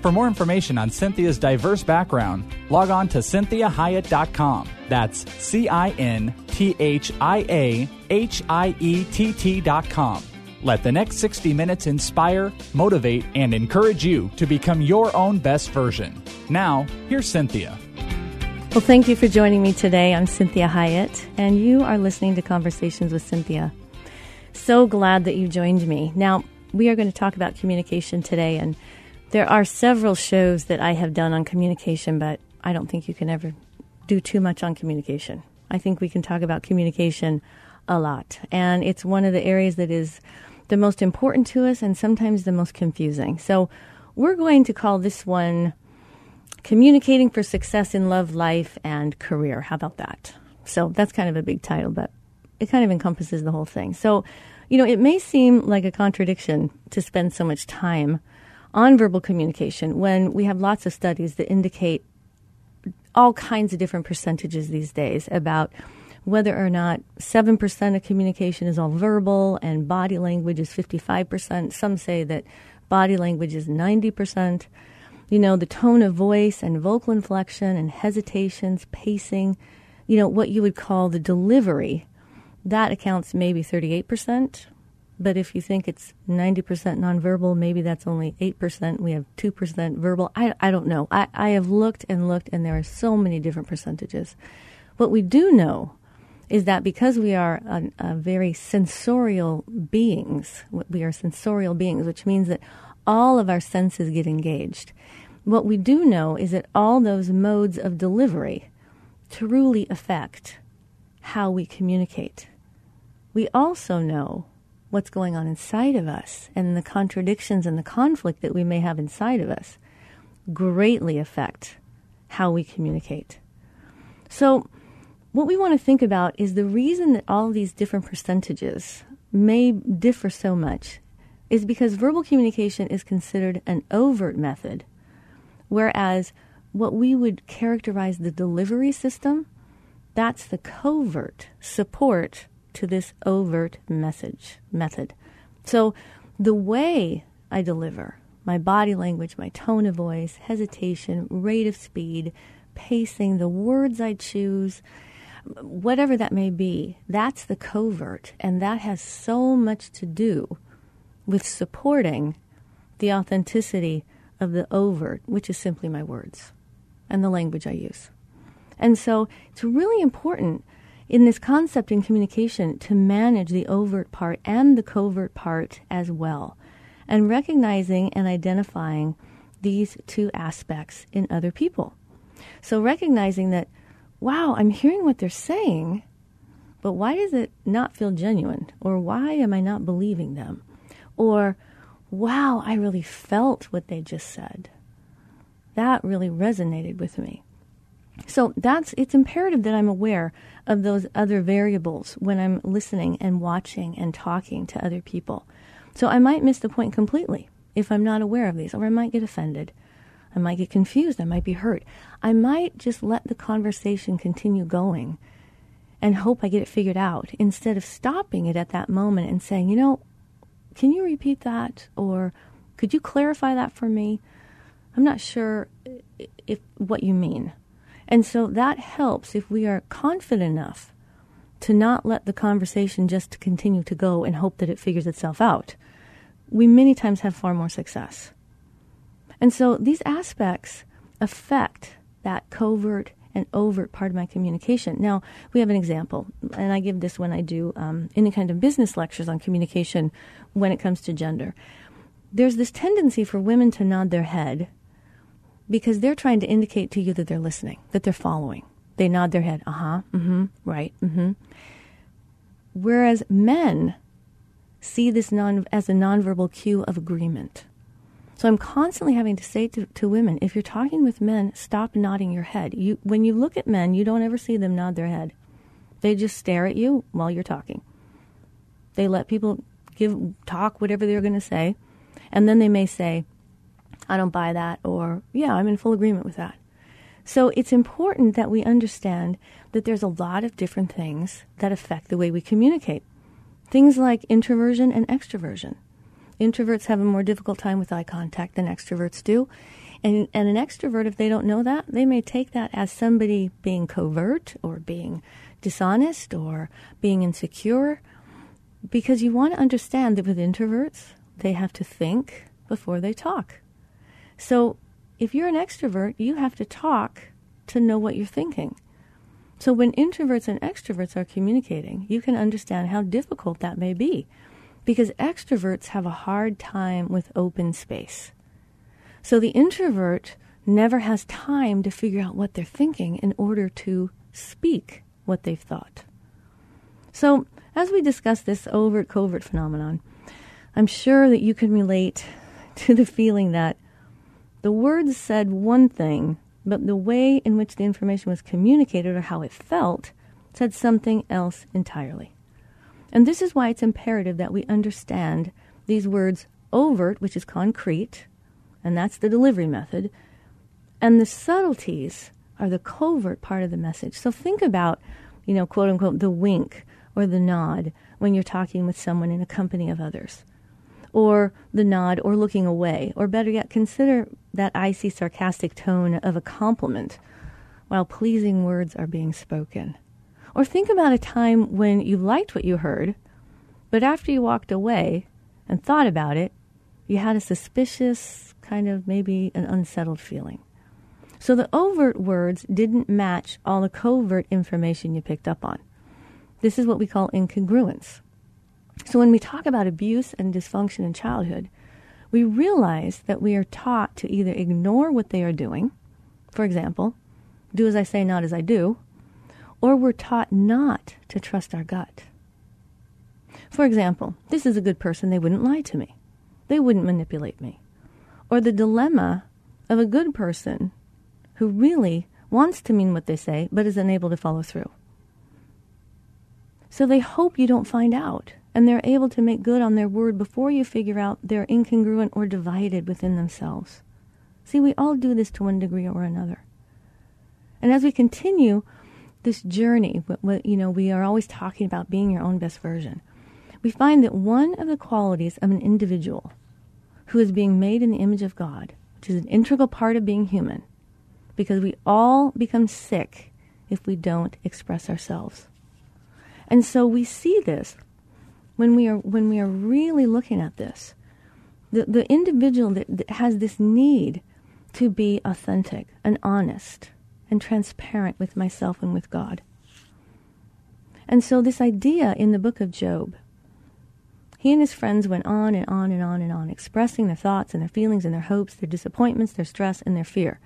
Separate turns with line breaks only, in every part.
For more information on Cynthia's diverse background, log on to cinthiahiett.com. That's C I N T H I A H I E T T.com. Let the next 60 minutes inspire, motivate, and encourage you to become your own best version. Now, here's Cynthia.
Well, thank you for joining me today. I'm Cynthia Hiett, and you are listening to Conversations with Cynthia. So glad that you joined me. Now, we are going to talk about communication today, and there are several shows that I have done on communication, but I don't think you can ever do too much on communication. I think we can talk about communication a lot, and it's one of the areas that is the most important to us and sometimes the most confusing. So, we're going to call this one Communicating for Success in Love, Life, and Career. How about that? So, that's kind of a big title, but it kind of encompasses the whole thing. So, you know, it may seem like a contradiction to spend so much time on verbal communication when we have lots of studies that indicate all kinds of different percentages these days about whether or not 7% of communication is all verbal and body language is 55%. Some say that body language is 90%. You know, the tone of voice and vocal inflection and hesitations, pacing, you know, what you would call the delivery, that accounts maybe 38%. But if you think it's 90% nonverbal, maybe that's only 8%. We have 2% verbal. I, I don't know. I, I have looked and looked, and there are so many different percentages. What we do know is that because we are a, a very sensorial beings, we are sensorial beings, which means that all of our senses get engaged. What we do know is that all those modes of delivery truly affect how we communicate. We also know what's going on inside of us and the contradictions and the conflict that we may have inside of us greatly affect how we communicate. So, what we want to think about is the reason that all these different percentages may differ so much is because verbal communication is considered an overt method, whereas what we would characterize the delivery system, that's the covert support to this overt message method. So the way I deliver, my body language, my tone of voice, hesitation, rate of speed, pacing, the words I choose, whatever that may be, that's the covert. And that has so much to do with supporting the authenticity of the overt, which is simply my words and the language I use. And so it's really important in this concept in communication to manage the overt part and the covert part as well, and recognizing and identifying these two aspects in other people. So recognizing that, wow, I'm hearing what they're saying, but why does it not feel genuine? Or why am I not believing them? Or, wow, I really felt what they just said. That really resonated with me. So that's it's imperative that I'm aware of those other variables when I'm listening and watching and talking to other people. So I might miss the point completely if I'm not aware of these, or I might get offended. I might get confused. I might be hurt. I might just let the conversation continue going and hope I get it figured out instead of stopping it at that moment and saying, you know, can you repeat that? Or could you clarify that for me? I'm not sure if what you mean. And so that helps if we are confident enough to not let the conversation just continue to go and hope that it figures itself out. We many times have far more success. And so these aspects affect that covert and overt part of my communication. Now, we have an example, and I give this when I do um, any kind of business lectures on communication when it comes to gender. There's this tendency for women to nod their head because they're trying to indicate to you that they're listening, that they're following. They nod their head, uh huh, mm hmm, right, mm hmm. Whereas men see this non- as a nonverbal cue of agreement. So I'm constantly having to say to, to women, if you're talking with men, stop nodding your head. You, when you look at men, you don't ever see them nod their head. They just stare at you while you're talking. They let people give talk whatever they're going to say, and then they may say, "I don't buy that," or "Yeah, I'm in full agreement with that." So it's important that we understand that there's a lot of different things that affect the way we communicate. Things like introversion and extroversion. Introverts have a more difficult time with eye contact than extroverts do. And, and an extrovert, if they don't know that, they may take that as somebody being covert or being dishonest or being insecure. Because you want to understand that with introverts, they have to think before they talk. So if you're an extrovert, you have to talk to know what you're thinking. So when introverts and extroverts are communicating, you can understand how difficult that may be because extroverts have a hard time with open space. So the introvert never has time to figure out what they're thinking in order to speak what they've thought. So, as we discuss this overt covert phenomenon, I'm sure that you can relate to the feeling that the words said one thing, but the way in which the information was communicated or how it felt said something else entirely. And this is why it's imperative that we understand these words overt, which is concrete, and that's the delivery method, and the subtleties are the covert part of the message. So think about, you know, quote unquote, the wink or the nod when you're talking with someone in a company of others, or the nod or looking away, or better yet, consider that icy, sarcastic tone of a compliment while pleasing words are being spoken. Or think about a time when you liked what you heard, but after you walked away and thought about it, you had a suspicious, kind of maybe an unsettled feeling. So the overt words didn't match all the covert information you picked up on. This is what we call incongruence. So when we talk about abuse and dysfunction in childhood, we realize that we are taught to either ignore what they are doing, for example, do as I say, not as I do, or we're taught not to trust our gut. For example, this is a good person, they wouldn't lie to me. They wouldn't manipulate me. Or the dilemma of a good person who really wants to mean what they say but is unable to follow through. So they hope you don't find out, and they're able to make good on their word before you figure out they're incongruent or divided within themselves. See, we all do this to one degree or another. And as we continue this journey, you know, we are always talking about being your own best version. We find that one of the qualities of an individual who is being made in the image of God, which is an integral part of being human, because we all become sick if we don't express ourselves. And so we see this when we are when we are really looking at this. The the individual that, that has this need to be authentic and honest and transparent with myself and with God. And so, this idea in the book of Job, he and his friends went on and on and on and on, expressing their thoughts and their feelings and their hopes, their disappointments, their stress, and their fear.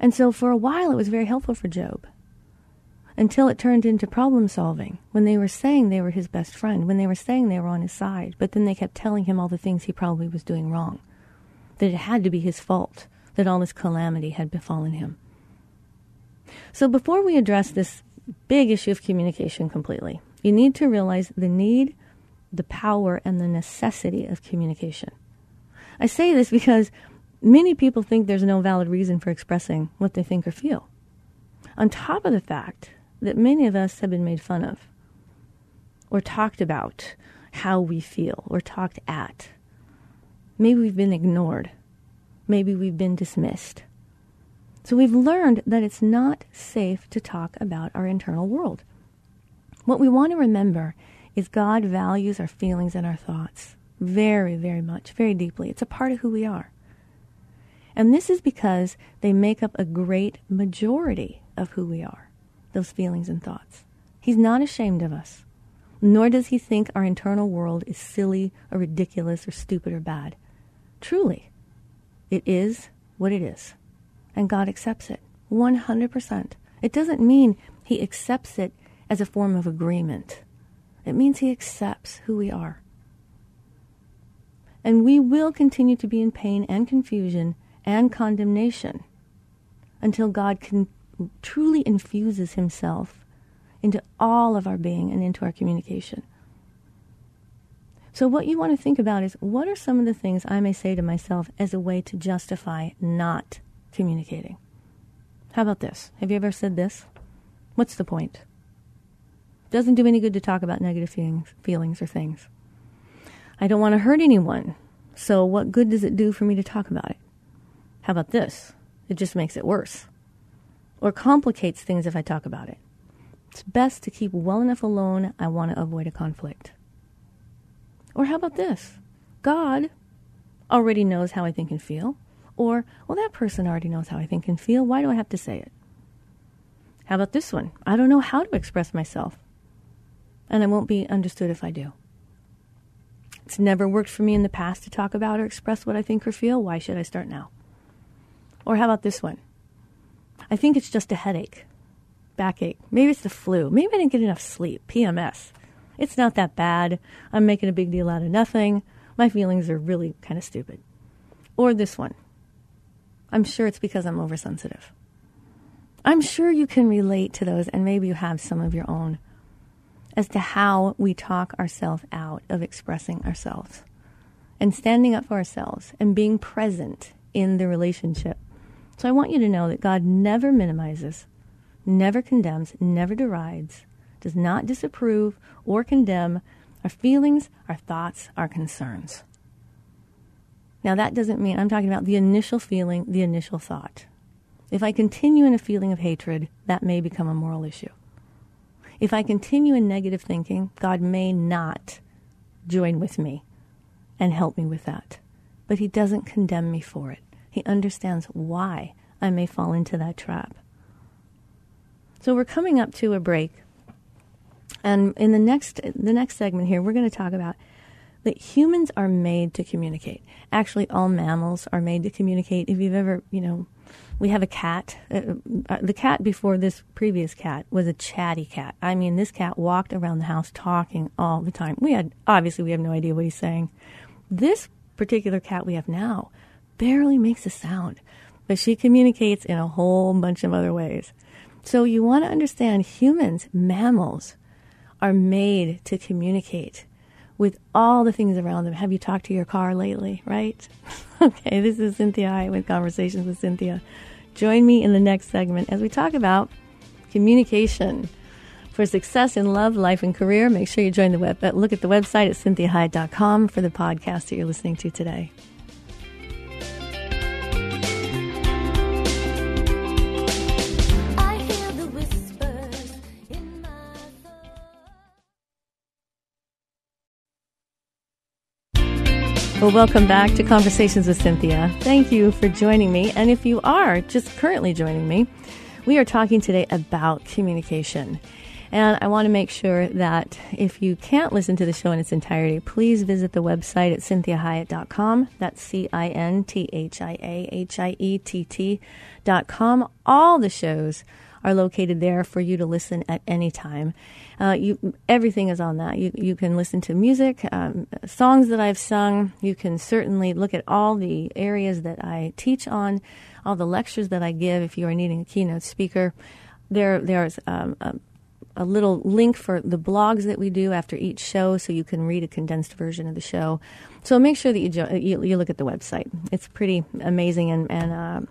And so, for a while, it was very helpful for Job until it turned into problem solving when they were saying they were his best friend, when they were saying they were on his side, but then they kept telling him all the things he probably was doing wrong, that it had to be his fault, that all this calamity had befallen him. So before we address this big issue of communication completely, you need to realize the need, the power, and the necessity of communication. I say this because many people think there's no valid reason for expressing what they think or feel. On top of the fact that many of us have been made fun of, or talked about how we feel, or talked at. Maybe we've been ignored. Maybe we've been dismissed. So we've learned that it's not safe to talk about our internal world. What we want to remember is God values our feelings and our thoughts very, very much, very deeply. It's a part of who we are. And this is because they make up a great majority of who we are, those feelings and thoughts. He's not ashamed of us, nor does he think our internal world is silly or ridiculous or stupid or bad. Truly, it is what it is, and God accepts it 100%. It doesn't mean he accepts it as a form of agreement. It means he accepts who we are. And we will continue to be in pain and confusion and condemnation until God can truly infuses himself into all of our being and into our communication. So, what you want to think about is what are some of the things I may say to myself as a way to justify not communicating? How about this? Have you ever said this? What's the point? Doesn't do any good to talk about negative feelings, feelings or things. I don't want to hurt anyone, so what good does it do for me to talk about it? How about this? It just makes it worse or complicates things if I talk about it. It's best to keep well enough alone. I want to avoid a conflict. Or how about this? God already knows how I think and feel. Or, well, that person already knows how I think and feel. Why do I have to say it? How about this one? I don't know how to express myself. And I won't be understood if I do. It's never worked for me in the past to talk about or express what I think or feel. Why should I start now? Or how about this one? I think it's just a headache, backache. Maybe it's the flu. Maybe I didn't get enough sleep, PMS. It's not that bad. I'm making a big deal out of nothing. My feelings are really kind of stupid. Or this one. I'm sure it's because I'm oversensitive. I'm sure you can relate to those, and maybe you have some of your own, as to how we talk ourselves out of expressing ourselves and standing up for ourselves and being present in the relationship so I want you to know that God never minimizes, never condemns, never derides, does not disapprove or condemn our feelings, our thoughts, our concerns. Now, that doesn't mean I'm talking about the initial feeling, the initial thought. If I continue in a feeling of hatred, that may become a moral issue. If I continue in negative thinking, God may not join with me and help me with that. But He doesn't condemn me for it. He understands why I may fall into that trap. So we're coming up to a break. And in the next the next segment here, we're going to talk about that humans are made to communicate. Actually, all mammals are made to communicate. If you've ever, you know, we have a cat. Uh, uh, the cat before this previous cat was a chatty cat. I mean, this cat walked around the house talking all the time. We had obviously we have no idea what he's saying. This particular cat we have now barely makes a sound, but she communicates in a whole bunch of other ways. So you want to understand humans, mammals, are made to communicate with all the things around them. Have you talked to your car lately, right? okay, this is Cynthia Hiett with Conversations with Cynthia. Join me in the next segment as we talk about communication. For success in love, life, and career, make sure you join the web. Uh, look at the website at cinthiahiett.com for the podcast that you're listening to today. Well, welcome back to Conversations with Cynthia. Thank you for joining me. And if you are just currently joining me, we are talking today about communication. And I want to make sure that if you can't listen to the show in its entirety, please visit the website at cinthiahiett.com. That's C I N T H I A H I E T T.com. All the shows are located there for you to listen at any time. Uh, you, everything is on that. You, you can listen to music, um, songs that I've sung. You can certainly look at all the areas that I teach on, all the lectures that I give if you are needing a keynote speaker. There, there's um, a, a little link for the blogs that we do after each show, so you can read a condensed version of the show. So make sure that you, jo- you, you, look at the website. It's pretty amazing, and, and uh,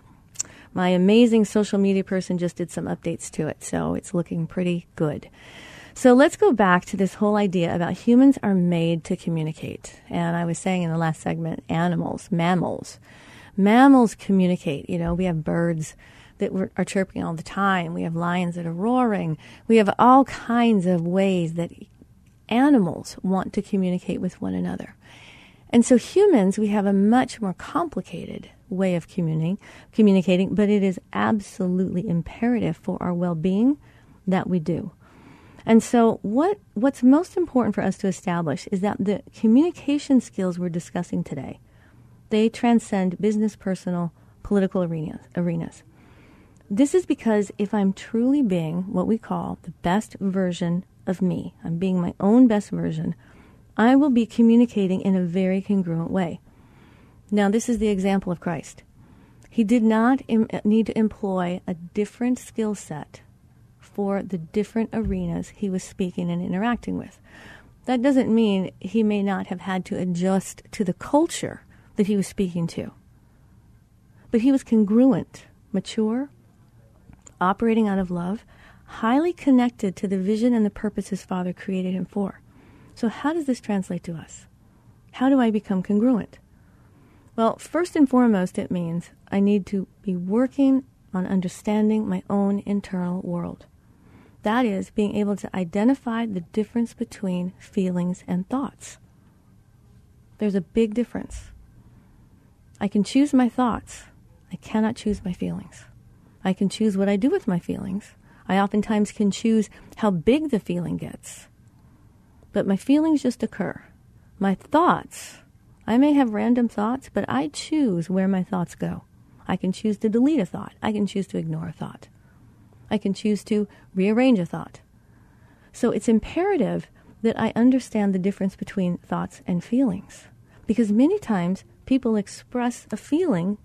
my amazing social media person just did some updates to it, so it's looking pretty good. So let's go back to this whole idea about humans are made to communicate. And I was saying in the last segment, animals, mammals. Mammals communicate. You know, we have birds that are chirping all the time. We have lions that are roaring. We have all kinds of ways that animals want to communicate with one another. And so humans, we have a much more complicated way of communicating, communicating, but it is absolutely imperative for our well-being that we do. And so what what's most important for us to establish is that the communication skills we're discussing today, they transcend business, personal, political arenas, arenas. This is because if I'm truly being what we call the best version of me, I'm being my own best version, I will be communicating in a very congruent way. Now, this is the example of Christ. He did not Im- need to employ a different skill set for the different arenas he was speaking and interacting with. That doesn't mean he may not have had to adjust to the culture that he was speaking to. But he was congruent, mature, operating out of love, highly connected to the vision and the purpose his father created him for. So, how does this translate to us? How do I become congruent? Well, first and foremost, it means I need to be working on understanding my own internal world. That is, being able to identify the difference between feelings and thoughts. There's a big difference. I can choose my thoughts, I cannot choose my feelings. I can choose what I do with my feelings. I oftentimes can choose how big the feeling gets. But my feelings just occur. My thoughts, I may have random thoughts, but I choose where my thoughts go. I can choose to delete a thought. I can choose to ignore a thought. I can choose to rearrange a thought. So it's imperative that I understand the difference between thoughts and feelings. Because many times people express a feeling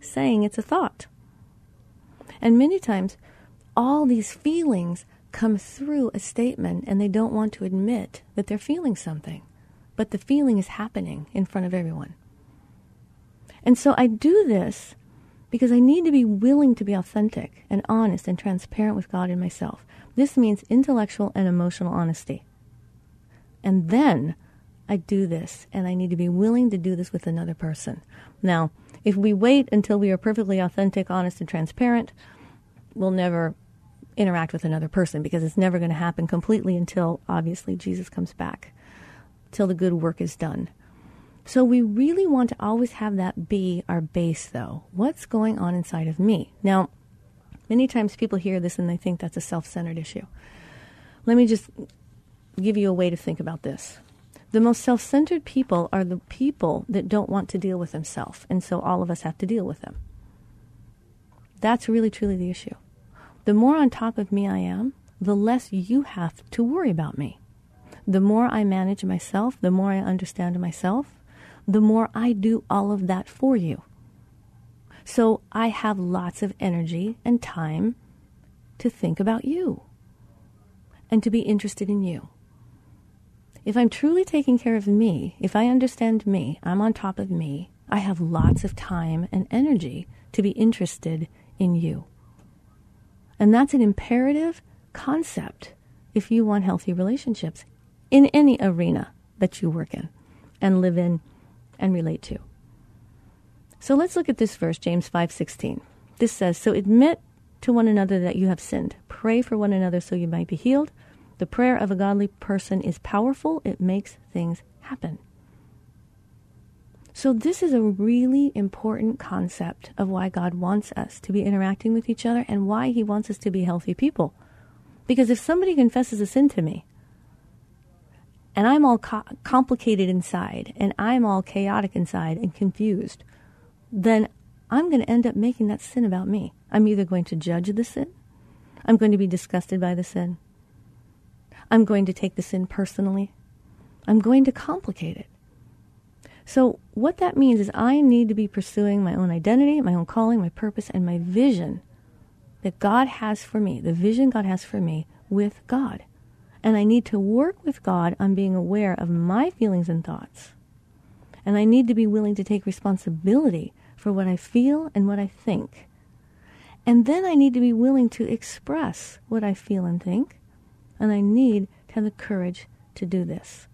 saying it's a thought. And many times all these feelings come through a statement and they don't want to admit that they're feeling something. But the feeling is happening in front of everyone. And so I do this because I need to be willing to be authentic and honest and transparent with God and myself. This means intellectual and emotional honesty. And then I do this, and I need to be willing to do this with another person. Now, if we wait until we are perfectly authentic, honest, and transparent, we'll never interact with another person because it's never going to happen completely until obviously Jesus comes back, till the good work is done. So we really want to always have that be our base, though. What's going on inside of me? Now, many times people hear this and they think that's a self centered issue. Let me just give you a way to think about this. The most self centered people are the people that don't want to deal with themselves, and so all of us have to deal with them. That's really, truly the issue. The more on top of me I am, the less you have to worry about me. The more I manage myself, the more I understand myself, the more I do all of that for you. So I have lots of energy and time to think about you and to be interested in you. If I'm truly taking care of me, if I understand me, I'm on top of me, I have lots of time and energy to be interested in you. And that's an imperative concept if you want healthy relationships in any arena that you work in and live in and relate to. So let's look at this verse, James 5:16. This says, "So admit to one another that you have sinned. Pray for one another so you might be healed. The prayer of a godly person is powerful. It makes things happen." So this is a really important concept of why God wants us to be interacting with each other and why he wants us to be healthy people. Because if somebody confesses a sin to me, and I'm all co- complicated inside and I'm all chaotic inside and confused, then I'm going to end up making that sin about me. I'm either going to judge the sin, I'm going to be disgusted by the sin, I'm going to take the sin personally, I'm going to complicate it. So, what that means is I need to be pursuing my own identity, my own calling, my purpose, and my vision that God has for me, the vision God has for me with God. And I need to work with God on being aware of my feelings and thoughts. And I need to be willing to take responsibility for what I feel and what I think. And then I need to be willing to express what I feel and think. And I need to have the courage to do this.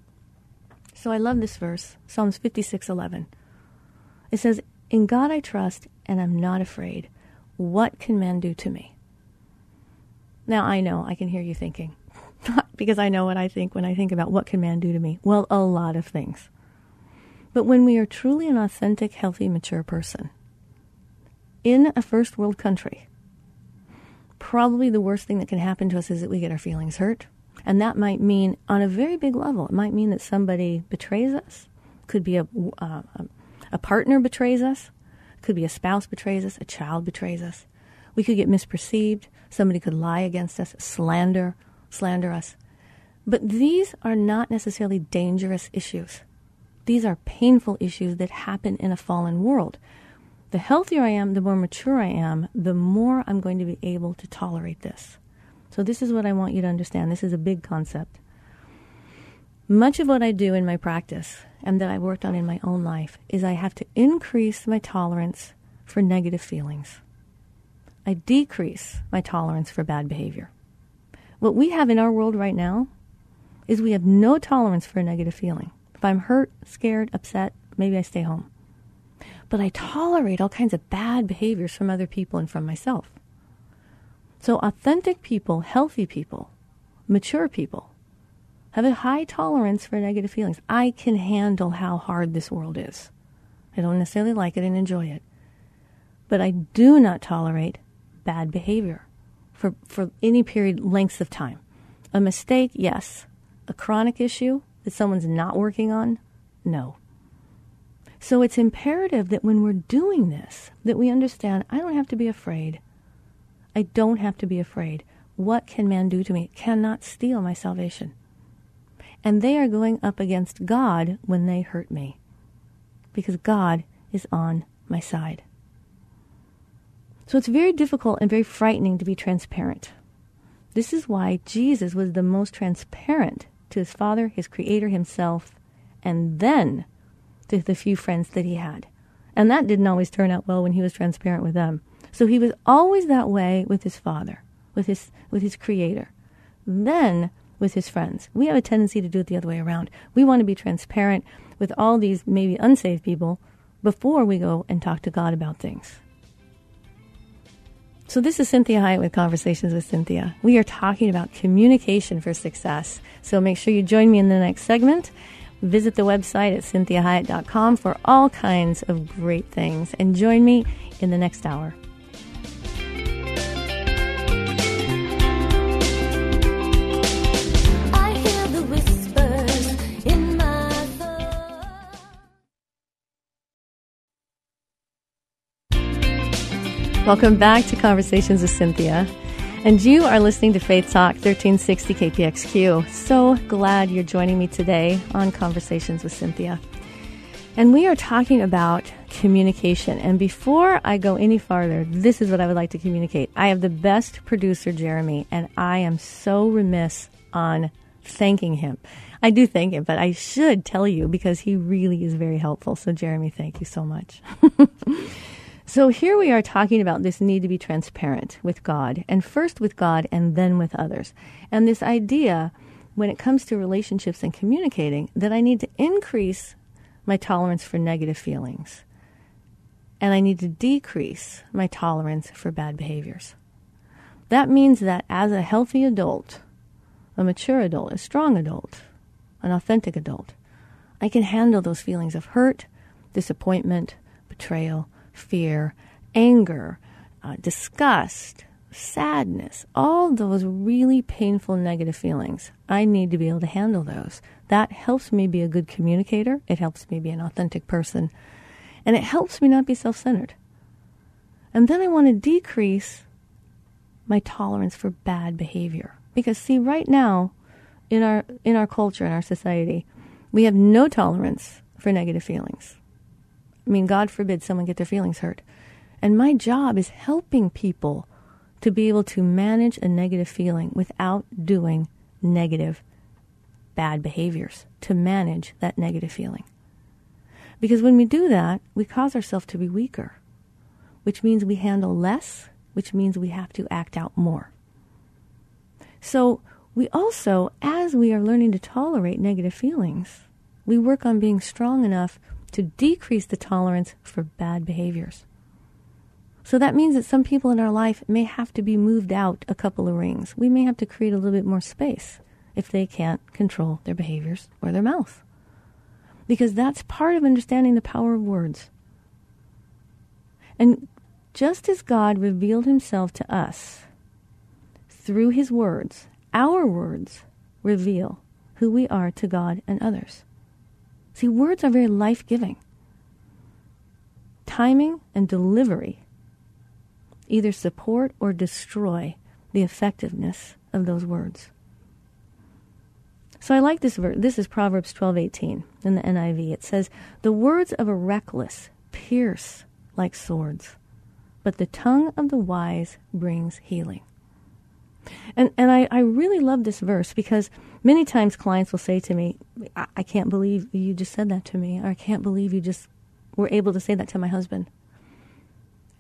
So I love this verse, Psalms 56:11. It says, "In God I trust and I'm not afraid. What can man do to me?" Now I know I can hear you thinking, because I know what I think when I think about what can man do to me. Well, a lot of things. But when we are truly an authentic, healthy, mature person, in a first world country, probably the worst thing that can happen to us is that we get our feelings hurt. And that might mean, on a very big level, it might mean that somebody betrays us. Could be a, uh, a partner betrays us. Could be a spouse betrays us. A child betrays us. We could get misperceived. Somebody could lie against us, slander, slander us. But these are not necessarily dangerous issues. These are painful issues that happen in a fallen world. The healthier I am, the more mature I am, the more I'm going to be able to tolerate this. So, this is what I want you to understand. This is a big concept. Much of what I do in my practice and that I worked on in my own life is I have to increase my tolerance for negative feelings. I decrease my tolerance for bad behavior. What we have in our world right now is we have no tolerance for a negative feeling. If I'm hurt, scared, upset, maybe I stay home. But I tolerate all kinds of bad behaviors from other people and from myself. So, authentic people, healthy people, mature people have a high tolerance for negative feelings. I can handle how hard this world is. I don't necessarily like it and enjoy it. But I do not tolerate bad behavior for, for any period, lengths of time. A mistake, yes. A chronic issue, that someone's not working on? No. So it's imperative that when we're doing this, that we understand I don't have to be afraid. I don't have to be afraid. What can man do to me? It cannot steal my salvation. And they are going up against God when they hurt me. Because God is on my side. So it's very difficult and very frightening to be transparent. This is why Jesus was the most transparent to his father, his creator himself, and then to the few friends that he had. And that didn't always turn out well when he was transparent with them. So he was always that way with his father, with his with his creator. Then with his friends. We have a tendency to do it the other way around. We want to be transparent with all these maybe unsaved people before we go and talk to God about things. So, this is Cynthia Hiett with Conversations with Cynthia. We are talking about communication for success. So, make sure you join me in the next segment. Visit the website at cinthiahiett.com for all kinds of great things. And join me in the next hour. Welcome back to Conversations with Cynthia. And you are listening to Faith Talk 1360 KPXQ. So glad you're joining me today on Conversations with Cynthia. And we are talking about communication. And before I go any farther, this is what I would like to communicate. I have the best producer, Jeremy, and I am so remiss on thanking him. I do thank him, but I should tell you because he really is very helpful. So, Jeremy, thank you so much. So here we are talking about this need to be transparent with God, and first with God and then with others. And this idea, when it comes to relationships and communicating, that I need to increase my tolerance for negative feelings. And I need to decrease my tolerance for bad behaviors. That means that as a healthy adult, a mature adult, a strong adult, an authentic adult, I can handle those feelings of hurt, disappointment, betrayal, fear, anger, uh, disgust, sadness, all those really painful negative feelings. I need to be able to handle those. That helps me be a good communicator. It helps me be an authentic person. And it helps me not be self centered. And then I want to decrease my tolerance for bad behavior. Because see, right now, in our in our culture, in our society, we have no tolerance for negative feelings. I mean, God forbid someone get their feelings hurt. And my job is helping people to be able to manage a negative feeling without doing negative, bad behaviors, to manage that negative feeling. Because when we do that, we cause ourselves to be weaker, which means we handle less, which means we have to act out more. So, we also, as we are learning to tolerate negative feelings, we work on being strong enough to decrease the tolerance for bad behaviors. So that means that some people in our life may have to be moved out a couple of rings. We may have to create a little bit more space if they can't control their behaviors or their mouth. Because that's part of understanding the power of words. And just as God revealed himself to us through his words, our words reveal who we are to God and others. See, words are very life giving. Timing and delivery either support or destroy the effectiveness of those words. So I like this verse. This is Proverbs 12:18 in the NIV. It says, "The words of a reckless pierce like swords, but the tongue of the wise brings healing." And and I, I really love this verse because many times clients will say to me, I, I can't believe you just said that to me, or I can't believe you just were able to say that to my husband.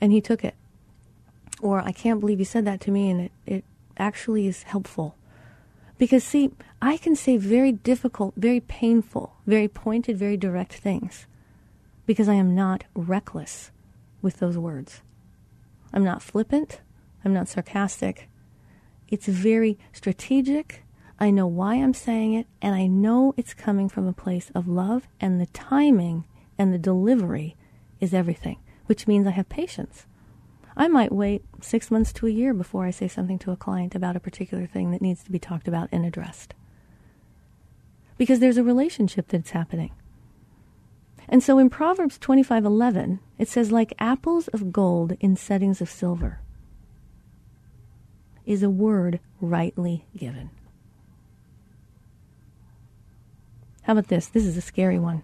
And he took it. Or I can't believe you said that to me and it, it actually is helpful. Because, see, I can say very difficult, very painful, very pointed, very direct things because I am not reckless with those words. I'm not flippant. I'm not sarcastic. It's very strategic. I know why I'm saying it, and I know it's coming from a place of love, and the timing and the delivery is everything, which means I have patience. I might wait six months to a year before I say something to a client about a particular thing that needs to be talked about and addressed. Because there's a relationship that's happening. And so in Proverbs 25:11, it says like apples of gold in settings of silver is a word rightly given. How about this? This is a scary one.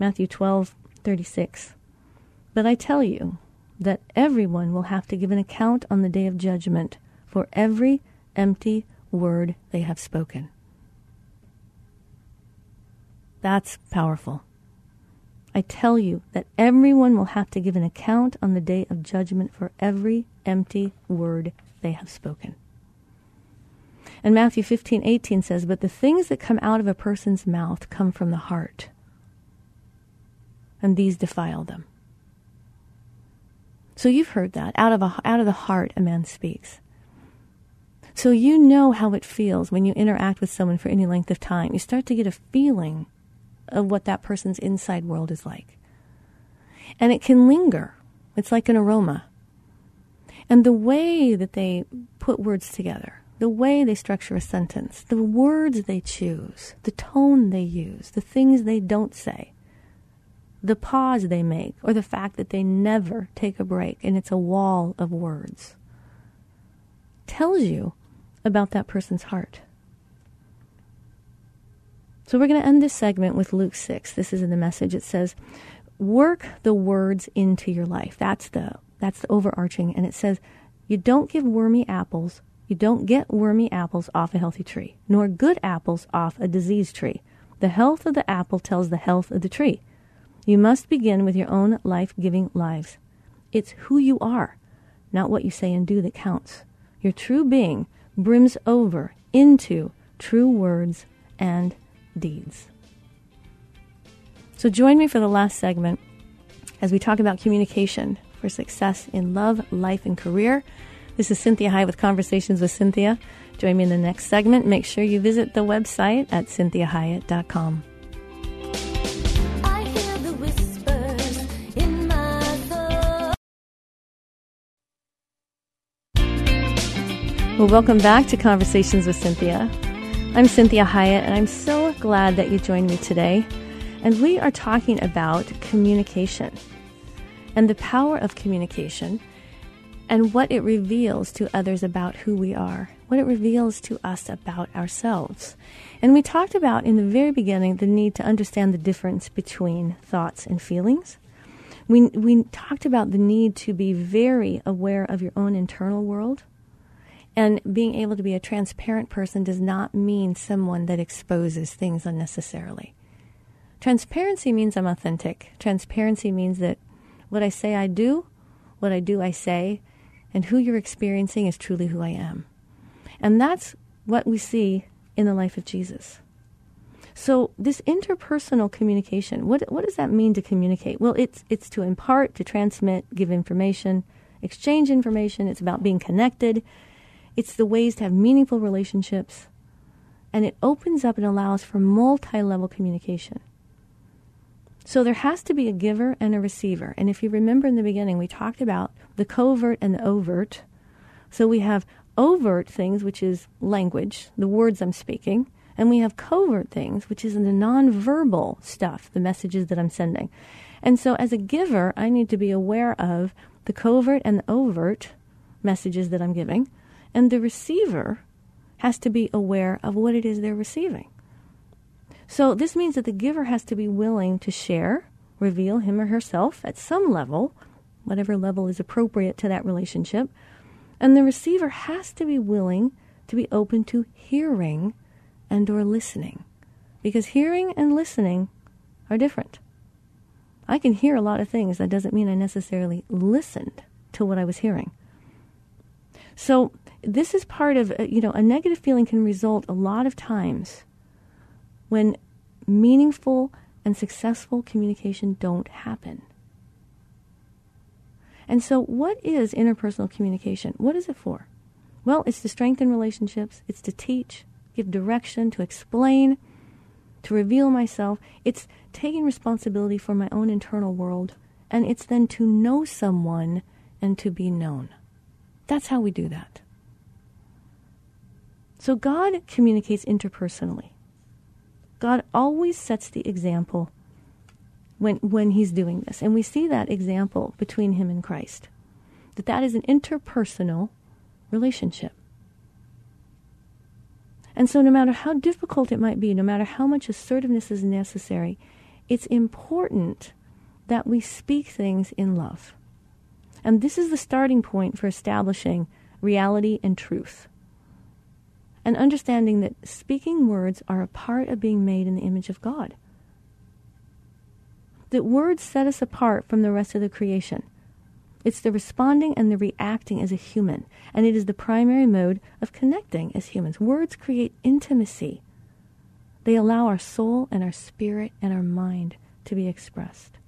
Matthew 12:36. But I tell you, that everyone will have to give an account on the day of judgment for every empty word they have spoken. That's powerful. I tell you that everyone will have to give an account on the day of judgment for every empty word they have spoken. And Matthew 15:18 says, "But the things that come out of a person's mouth come from the heart, and these defile them." So you've heard that. Out of, a, out of the heart, a man speaks. So you know how it feels when you interact with someone for any length of time. You start to get a feeling of what that person's inside world is like. And it can linger. It's like an aroma. And the way that they put words together, the way they structure a sentence, the words they choose, the tone they use, the things they don't say, the pause they make, or the fact that they never take a break and it's a wall of words, tells you about that person's heart. So we're going to end this segment with Luke 6. This is in the message. It says, work the words into your life. That's the, that's the overarching. And it says, you don't give wormy apples, you don't get wormy apples off a healthy tree, nor good apples off a diseased tree. The health of the apple tells the health of the tree. You must begin with your own life giving lives. It's who you are, not what you say and do, that counts. Your true being brims over into true words and deeds. So join me for the last segment as we talk about communication for success in love, life, and career. This is Cynthia Hiett with Conversations with Cynthia. Join me in the next segment. Make sure you visit the website at cinthiahiett.com. Well, welcome back to Conversations with Cynthia. I'm Cynthia Hiett, and I'm so glad that you joined me today. And we are talking about communication and the power of communication and what it reveals to others about who we are, what it reveals to us about ourselves. And we talked about in the very beginning the need to understand the difference between thoughts and feelings. We, we talked about the need to be very aware of your own internal world and being able to be a transparent person does not mean someone that exposes things unnecessarily. Transparency means I'm authentic. Transparency means that what I say I do, what I do I say, and who you're experiencing is truly who I am. And that's what we see in the life of Jesus. So this interpersonal communication, what what does that mean to communicate? Well, it's it's to impart, to transmit, give information, exchange information. It's about being connected. It's the ways to have meaningful relationships. And it opens up and allows for multi level communication. So there has to be a giver and a receiver. And if you remember in the beginning, we talked about the covert and the overt. So we have overt things, which is language, the words I'm speaking, and we have covert things, which is the nonverbal stuff, the messages that I'm sending. And so as a giver, I need to be aware of the covert and the overt messages that I'm giving, and the receiver has to be aware of what it is they're receiving. So this means that the giver has to be willing to share, reveal him or herself at some level, whatever level is appropriate to that relationship, and the receiver has to be willing to be open to hearing and or listening. Because hearing and listening are different. I can hear a lot of things. That doesn't mean I necessarily listened to what I was hearing. So this is part of, uh, you know, a negative feeling can result a lot of times when meaningful and successful communication don't happen. And so, what is interpersonal communication? What is it for? Well, it's to strengthen relationships, it's to teach, give direction, to explain, to reveal myself. It's taking responsibility for my own internal world, and it's then to know someone and to be known. That's how we do that. So God communicates interpersonally. God always sets the example when, when he's doing this. And we see that example between him and Christ. That that is an interpersonal relationship. And so no matter how difficult it might be, no matter how much assertiveness is necessary, it's important that we speak things in love. And this is the starting point for establishing reality and truth and understanding that speaking words are a part of being made in the image of God. That words set us apart from the rest of the creation. It's the responding and the reacting as a human, and it is the primary mode of connecting as humans. Words create intimacy. They allow our soul and our spirit and our mind to be expressed.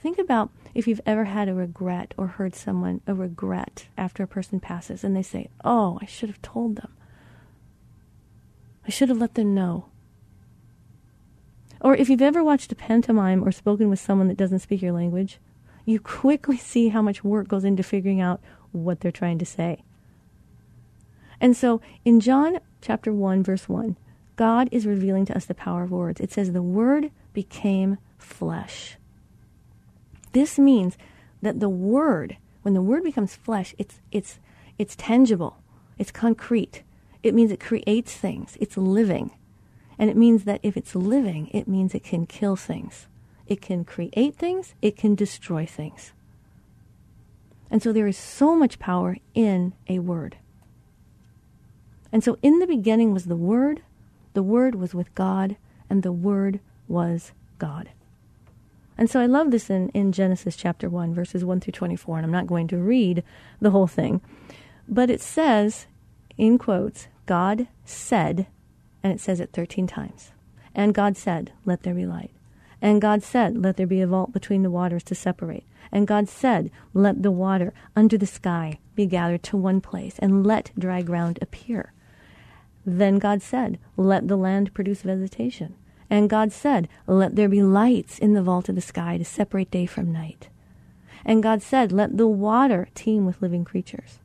Think about if you've ever had a regret or heard someone a regret after a person passes and they say, Oh, I should have told them. I should have let them know. Or if you've ever watched a pantomime or spoken with someone that doesn't speak your language, you quickly see how much work goes into figuring out what they're trying to say. And so in John chapter 1 verse 1, God is revealing to us the power of words. It says the word became flesh. This means that the word, when the word becomes flesh, it's it's it's tangible, it's concrete. It means it creates things. It's living. And it means that if it's living, it means it can kill things. It can create things, it can destroy things. And so there is so much power in a word. And so in the beginning was the Word, the Word was with God, and the Word was God. And so I love this in, in Genesis chapter 1, verses 1 through 24, and I'm not going to read the whole thing. But it says, in quotes, God said, and it says it 13 times. And God said, Let there be light. And God said, Let there be a vault between the waters to separate. And God said, Let the water under the sky be gathered to one place, and let dry ground appear. Then God said, Let the land produce vegetation. And God said, Let there be lights in the vault of the sky to separate day from night. And God said, Let the water teem with living creatures.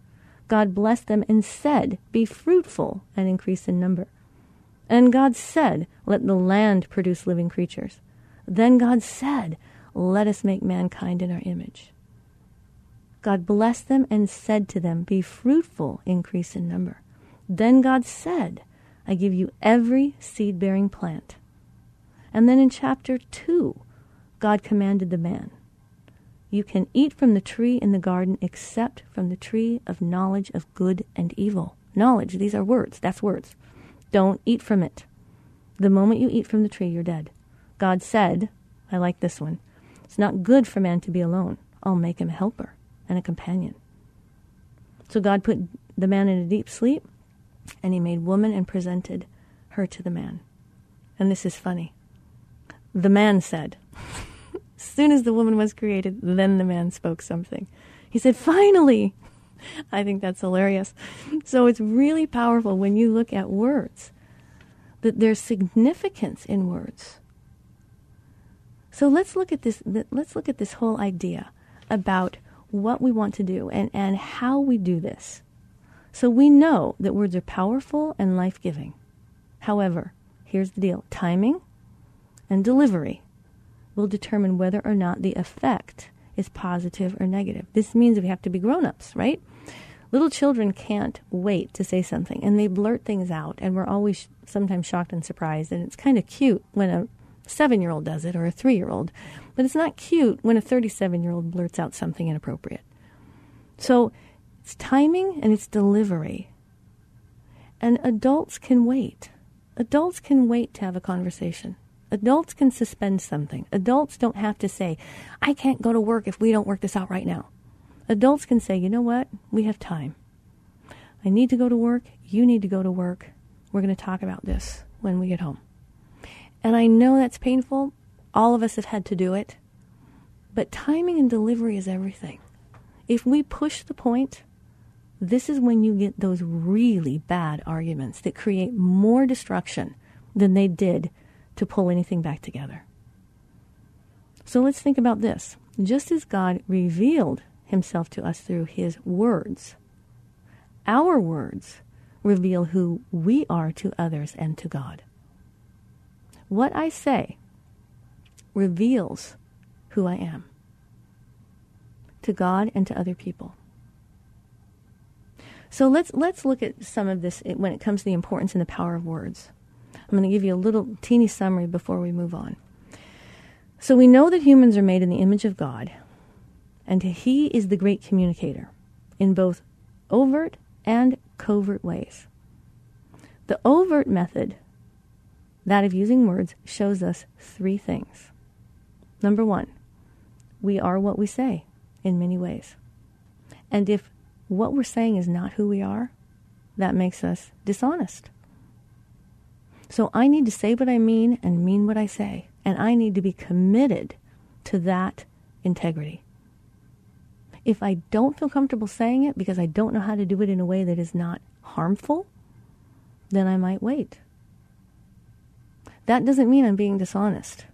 God blessed them and said, Be fruitful and increase in number. And God said, Let the land produce living creatures. Then God said, Let us make mankind in our image. God blessed them and said to them, Be fruitful, increase in number. Then God said, I give you every seed bearing plant. And then in chapter 2, God commanded the man, you can eat from the tree in the garden except from the tree of knowledge of good and evil. Knowledge, these are words. That's words. Don't eat from it. The moment you eat from the tree, you're dead. God said, I like this one, it's not good for man to be alone. I'll make him a helper and a companion. So God put the man in a deep sleep, and he made woman and presented her to the man. And this is funny. The man said, soon as the woman was created, then the man spoke something. He said, Finally! I think that's hilarious. So it's really powerful when you look at words, that there's significance in words. So let's look at this. Let's look at this whole idea about what we want to do and, and how we do this. So we know that words are powerful and life giving. However, here's the deal timing and delivery will determine whether or not the effect is positive or negative. This means we have to be grown ups, right? Little children can't wait to say something and they blurt things out, and we're always sometimes shocked and surprised. And it's kind of cute when a seven year old does it or a three year old, but it's not cute when a 37 year old blurts out something inappropriate. So it's timing and it's delivery. And adults can wait. Adults can wait to have a conversation. Adults can suspend something. Adults don't have to say, I can't go to work if we don't work this out right now. Adults can say, you know what? We have time. I need to go to work. You need to go to work. We're going to talk about this when we get home. And I know that's painful. All of us have had to do it. But timing and delivery is everything. If we push the point, this is when you get those really bad arguments that create more destruction than they did to pull anything back together. So let's think about this. Just as God revealed himself to us through his words, our words reveal who we are to others and to God. What I say reveals who I am to God and to other people. So let's let's look at some of this when it comes to the importance and the power of words. I'm going to give you a little teeny summary before we move on. So we know that humans are made in the image of God, and he is the great communicator in both overt and covert ways. The overt method, that of using words, shows us three things. Number one, we are what we say in many ways. And if what we're saying is not who we are, that makes us dishonest. So I need to say what I mean and mean what I say. And I need to be committed to that integrity. If I don't feel comfortable saying it because I don't know how to do it in a way that is not harmful, then I might wait. That doesn't mean I'm being dishonest.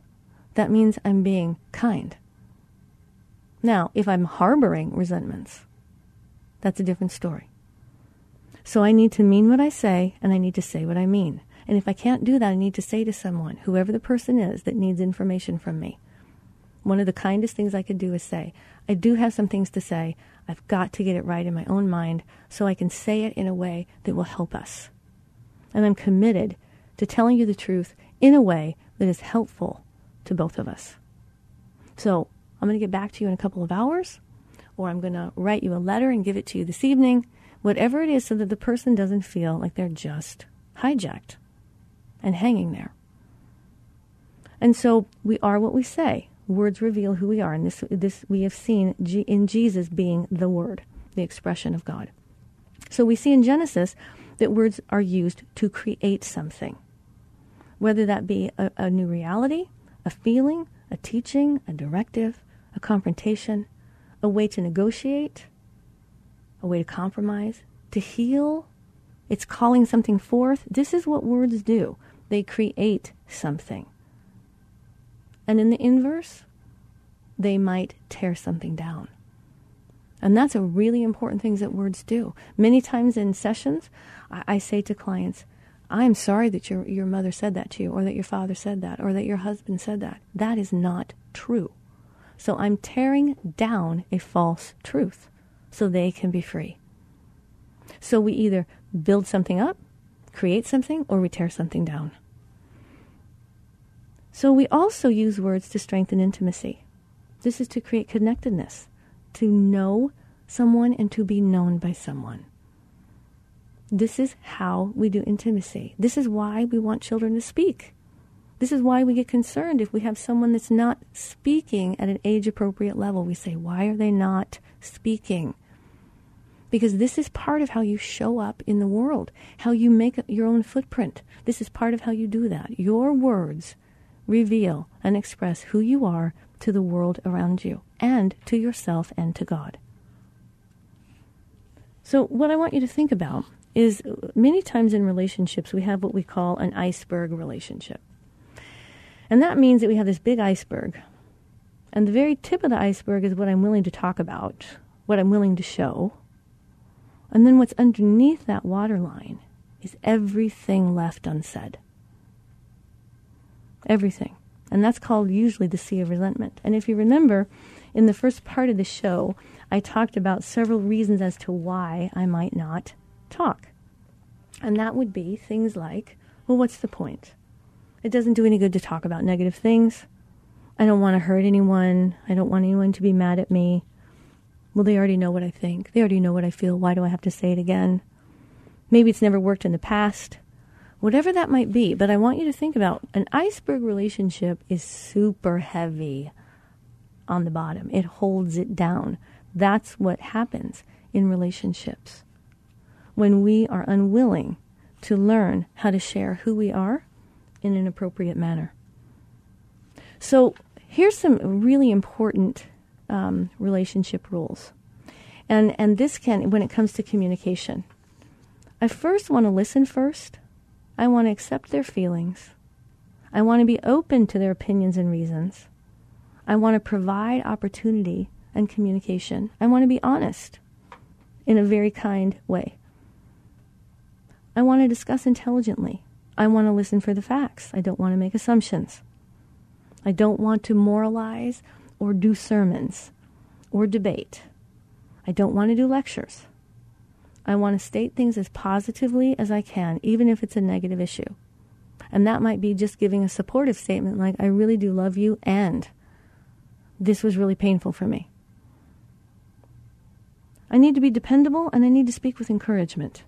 That means I'm being kind. Now, if I'm harboring resentments, that's a different story. So I need to mean what I say, and I need to say what I mean. And if I can't do that, I need to say to someone, whoever the person is that needs information from me, one of the kindest things I could do is say, I do have some things to say. I've got to get it right in my own mind so I can say it in a way that will help us. And I'm committed to telling you the truth in a way that is helpful to both of us. So I'm going to get back to you in a couple of hours or I'm going to write you a letter and give it to you this evening, whatever it is, so that the person doesn't feel like they're just hijacked and hanging there. And so we are what we say. Words reveal who we are, and this, this we have seen in Jesus being the Word, the expression of God. So we see in Genesis that words are used to create something, whether that be a, a new reality, a feeling, a teaching, a directive, a confrontation, a way to negotiate, a way to compromise, to heal. It's calling something forth. This is what words do. They create something. And in the inverse, they might tear something down. And that's a really important thing that words do. Many times in sessions, I, I say to clients, I'm sorry that your, your mother said that to you, or that your father said that, or that your husband said that. That is not true. So I'm tearing down a false truth so they can be free. So we either build something up, create something, or we tear something down. So we also use words to strengthen intimacy. This is to create connectedness, to know someone and to be known by someone. This is how we do intimacy. This is why we want children to speak. This is why we get concerned if we have someone that's not speaking at an age appropriate level. We say, why are they not speaking? Because this is part of how you show up in the world, how you make your own footprint. This is part of how you do that. Your words reveal and express who you are to the world around you and to yourself and to God. So, what I want you to think about is many times in relationships, we have what we call an iceberg relationship. And that means that we have this big iceberg And the very tip of the iceberg is what I'm willing to talk about, what I'm willing to show. And then what's underneath that waterline is everything left unsaid. Everything. And that's called usually the sea of resentment. And if you remember, in the first part of the show, I talked about several reasons as to why I might not talk. And that would be things like, well, what's the point? It doesn't do any good to talk about negative things. I don't want to hurt anyone. I don't want anyone to be mad at me. Well, they already know what I think. They already know what I feel. Why do I have to say it again? Maybe it's never worked in the past. Whatever that might be, but I want you to think about an iceberg relationship is super heavy on the bottom. It holds it down. That's what happens in relationships. When we are unwilling to learn how to share who we are in an appropriate manner. So, here's some really important um, relationship rules. And, and this can, when it comes to communication, I first want to listen first. I want to accept their feelings. I want to be open to their opinions and reasons. I want to provide opportunity and communication. I want to be honest in a very kind way. I want to discuss intelligently. I want to listen for the facts. I don't want to make assumptions. I don't want to moralize or do sermons or debate. I don't want to do lectures. I want to state things as positively as I can, even if it's a negative issue. And that might be just giving a supportive statement like, I really do love you, and this was really painful for me. I need to be dependable and I need to speak with encouragement.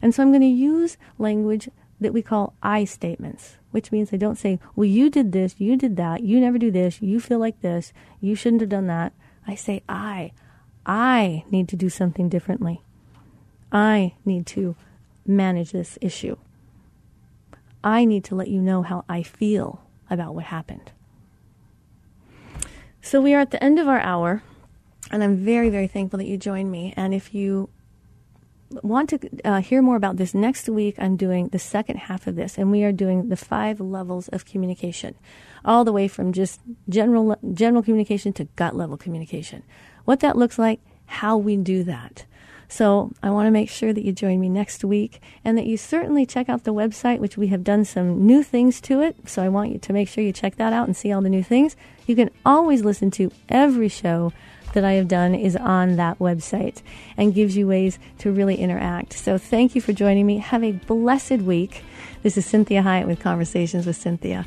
And so I'm going to use language that we call I statements, which means I don't say, well, you did this, you did that, you never do this, you feel like this, you shouldn't have done that. I say, I. I need to do something differently. I need to manage this issue. I need to let you know how I feel about what happened. So we are at the end of our hour, and I'm very, very thankful that you joined me. And if you want to uh, hear more about this next week, I'm doing the second half of this, and we are doing the five levels of communication, all the way from just general general communication to gut level communication. What that looks like, how we do that. So I want to make sure that you join me next week and that you certainly check out the website, which we have done some new things to it. So I want you to make sure you check that out and see all the new things. You can always listen to every show that I have done is on that website and gives you ways to really interact. So thank you for joining me. Have a blessed week. This is Cinthia Hiett with Conversations with Cinthia.